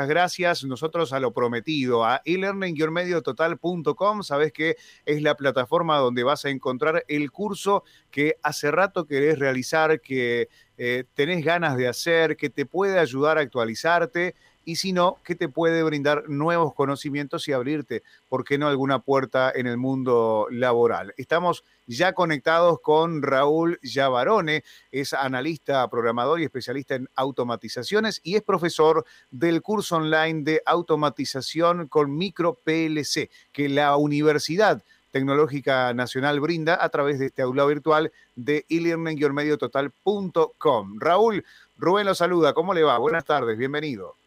muchas gracias. Nosotros a lo prometido, a elearning-mediototal.com, sabes que es la plataforma donde vas a encontrar el curso que hace rato querés realizar, que eh, tenés ganas de hacer, que te puede ayudar a actualizarte y si no, que te puede brindar nuevos conocimientos y abrirte, ¿por qué no, alguna puerta en el mundo laboral? Estamos ya conectados con Raúl Yavarone, es analista, programador y especialista en automatizaciones y es profesor del curso online de automatización con micro PLC que la Universidad Tecnológica Nacional brinda a través de este aula virtual de e-learning-mediototal.com. Raúl, Rubén lo saluda, ¿cómo le va? Buenas tardes, bienvenido.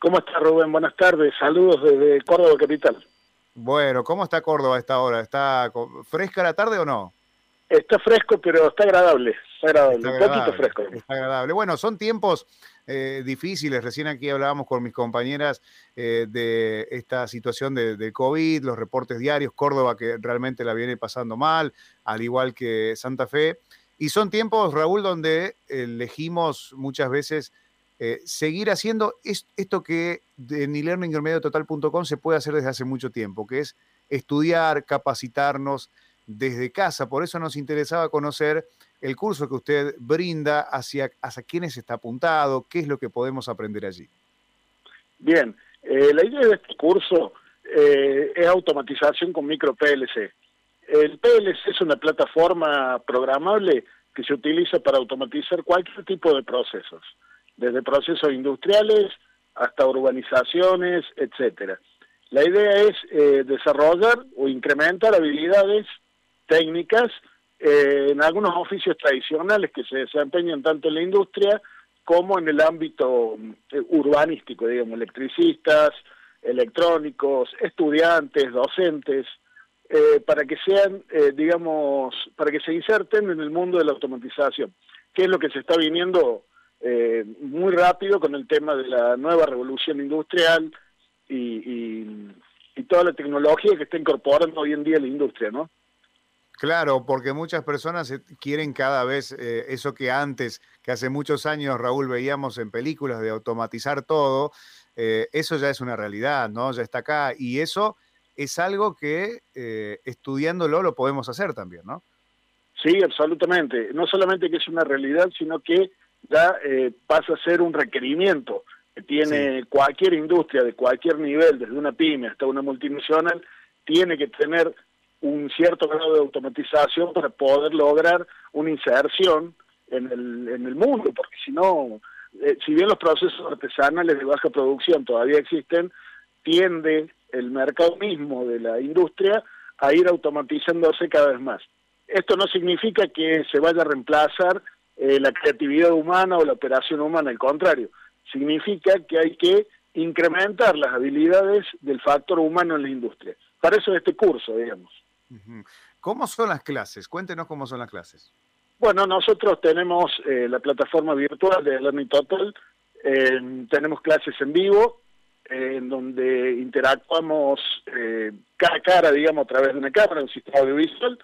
¿Cómo está Rubén? Buenas tardes. Saludos desde Córdoba Capital. Bueno, ¿cómo está Córdoba a esta hora? ¿Está fresca la tarde o no? Está fresco, pero está agradable. Está agradable, un poquito fresco. Está agradable. Bueno, son tiempos eh, difíciles. Recién aquí hablábamos con mis compañeras eh, de esta situación de, COVID, los reportes diarios, Córdoba que realmente la viene pasando mal, al igual que Santa Fe. Y son tiempos, Raúl, donde elegimos muchas veces eh, seguir haciendo esto que en elearningermediototal.com se puede hacer desde hace mucho tiempo, que es estudiar, capacitarnos desde casa. Por eso nos interesaba conocer el curso que usted brinda, hacia, hacia quiénes está apuntado, qué es lo que podemos aprender allí. Bien, eh, la idea de este curso eh, es automatización con micro PLC. El PLC es una plataforma programable que se utiliza para automatizar cualquier tipo de procesos desde procesos industriales hasta urbanizaciones, etcétera. La idea es eh, desarrollar o incrementar habilidades técnicas eh, en algunos oficios tradicionales que se desempeñan tanto en la industria como en el ámbito eh, urbanístico, digamos, electricistas, electrónicos, estudiantes, docentes, para que sean, digamos, para que se inserten en el mundo de la automatización, que es lo que se está viniendo eh, muy rápido con el tema de la nueva revolución industrial y, toda la tecnología que está incorporando hoy en día la industria, ¿no? Claro, porque muchas personas quieren cada vez eh, eso que antes, que hace muchos años, Raúl, veíamos en películas de automatizar todo, eh, eso ya es una realidad, ¿no? Ya está acá. Y eso es algo que estudiándolo lo podemos hacer también, ¿no? Sí, absolutamente. No solamente que es una realidad, sino que ya eh, pasa a ser un requerimiento que tiene cualquier industria de cualquier nivel, desde una pyme hasta una multinacional, tiene que tener un cierto grado de automatización para poder lograr una inserción en el, en el mundo, porque si no, eh, si bien los procesos artesanales de baja producción todavía existen, tiende el mercado mismo de la industria a ir automatizándose cada vez más. Esto no significa que se vaya a reemplazar eh, la creatividad humana o la operación humana, al contrario, significa que hay que incrementar las habilidades del factor humano en la industria. Para eso es este curso, digamos. ¿Cómo son las clases? Cuéntenos cómo son las clases. Bueno, nosotros tenemos eh, la plataforma virtual de Learning Total, tenemos clases en vivo, en donde interactuamos eh, cara a cara, digamos, a través de una cámara, un sistema audiovisual,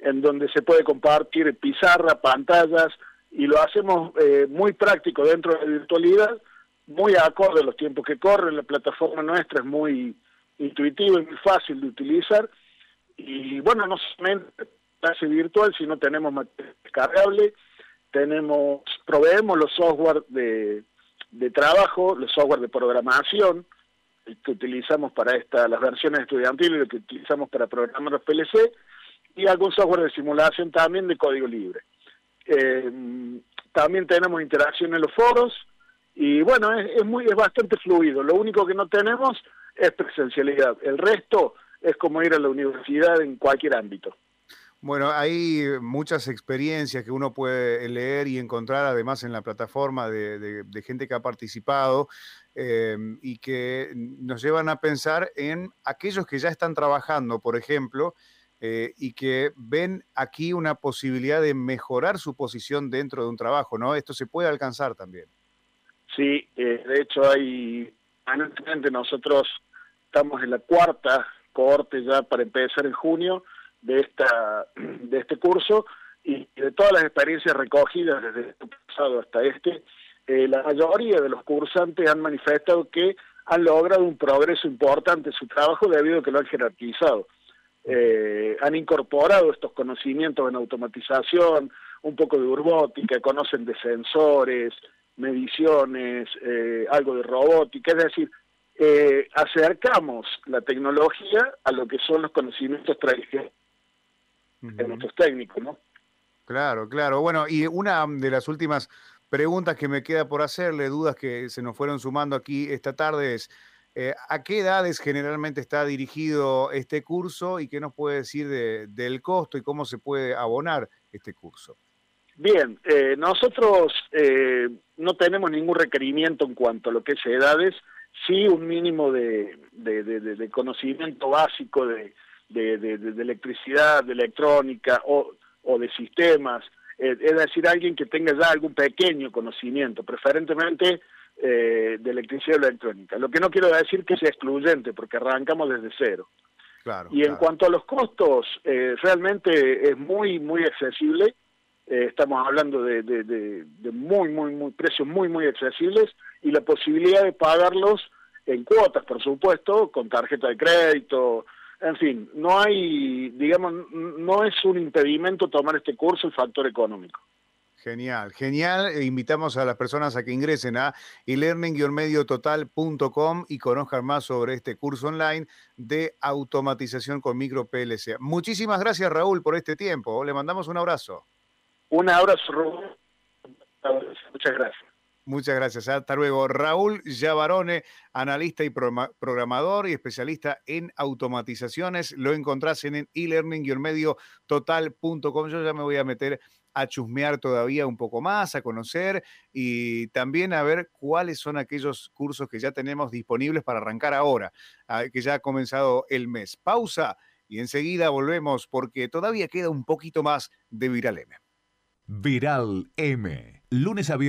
en donde se puede compartir pizarra, pantallas, y lo hacemos eh, muy práctico dentro de la virtualidad, muy acorde a los tiempos que corren, la plataforma nuestra es muy intuitiva y muy fácil de utilizar, y bueno, no solamente clase virtual, sino tenemos material descargable, tenemos, proveemos los software de, de trabajo, los software de programación, que utilizamos para esta, las versiones estudiantiles que utilizamos para programar los PLC, y algún software de simulación también de código libre. Eh, también tenemos interacción en los foros y bueno, es, muy, es bastante fluido. Lo único que no tenemos es presencialidad. El resto es como ir a la universidad en cualquier ámbito. Bueno, hay muchas experiencias que uno puede leer y encontrar además en la plataforma de, gente que ha participado eh, y que nos llevan a pensar en aquellos que ya están trabajando, por ejemplo, eh, y que ven aquí una posibilidad de mejorar su posición dentro de un trabajo, ¿no? Esto se puede alcanzar también. Sí, eh, de hecho hay, nosotros estamos en la cuarta cohorte ya para empezar en junio de esta de este curso y de todas las experiencias recogidas desde el pasado hasta este, eh, la mayoría de los cursantes han manifestado que han logrado un progreso importante en su trabajo debido a que lo han jerarquizado. Eh, han incorporado estos conocimientos en automatización, un poco de robótica, conocen de sensores, mediciones, eh, algo de robótica, es decir, eh, acercamos la tecnología a lo que son los conocimientos tradicionales de nuestros técnicos, ¿no? Claro, claro. Bueno, y una de las últimas preguntas que me queda por hacerle, dudas que se nos fueron sumando aquí esta tarde es, eh, ¿a qué edades generalmente está dirigido este curso y qué nos puede decir del costo y cómo se puede abonar este curso? Bien, eh, nosotros eh, no tenemos ningún requerimiento en cuanto a lo que es edades, sí un mínimo de, conocimiento básico de, electricidad, de electrónica o, de sistemas, eh, es decir, alguien que tenga ya algún pequeño conocimiento, preferentemente de electricidad o electrónica. Lo que no quiero decir que sea excluyente, porque arrancamos desde cero. Claro, y en cuanto a los costos, realmente es muy, muy accesible eh, estamos hablando de, muy, muy, muy precios muy, muy accesibles y la posibilidad de pagarlos en cuotas, por supuesto, con tarjeta de crédito, en fin, no hay, digamos, no es un impedimento tomar este curso el factor económico. Genial, genial. E invitamos a las personas a que ingresen a elearning-mediototal.com y conozcan más sobre este curso online de automatización con micro PLC. Muchísimas gracias, Raúl, por este tiempo. Le mandamos un abrazo. Un abrazo, Raúl. Muchas gracias. Muchas gracias. Hasta luego. Raúl Yavarone, analista y programador y especialista en automatizaciones. Lo encontrás en e-learning-medio-total.com. Yo ya me voy a meter a chusmear todavía un poco más, a conocer y también a ver cuáles son aquellos cursos que ya tenemos disponibles para arrancar ahora, que ya ha comenzado el mes. Pausa y enseguida volvemos porque todavía queda un poquito más de Viral M. Viral M. Lunes a viernes.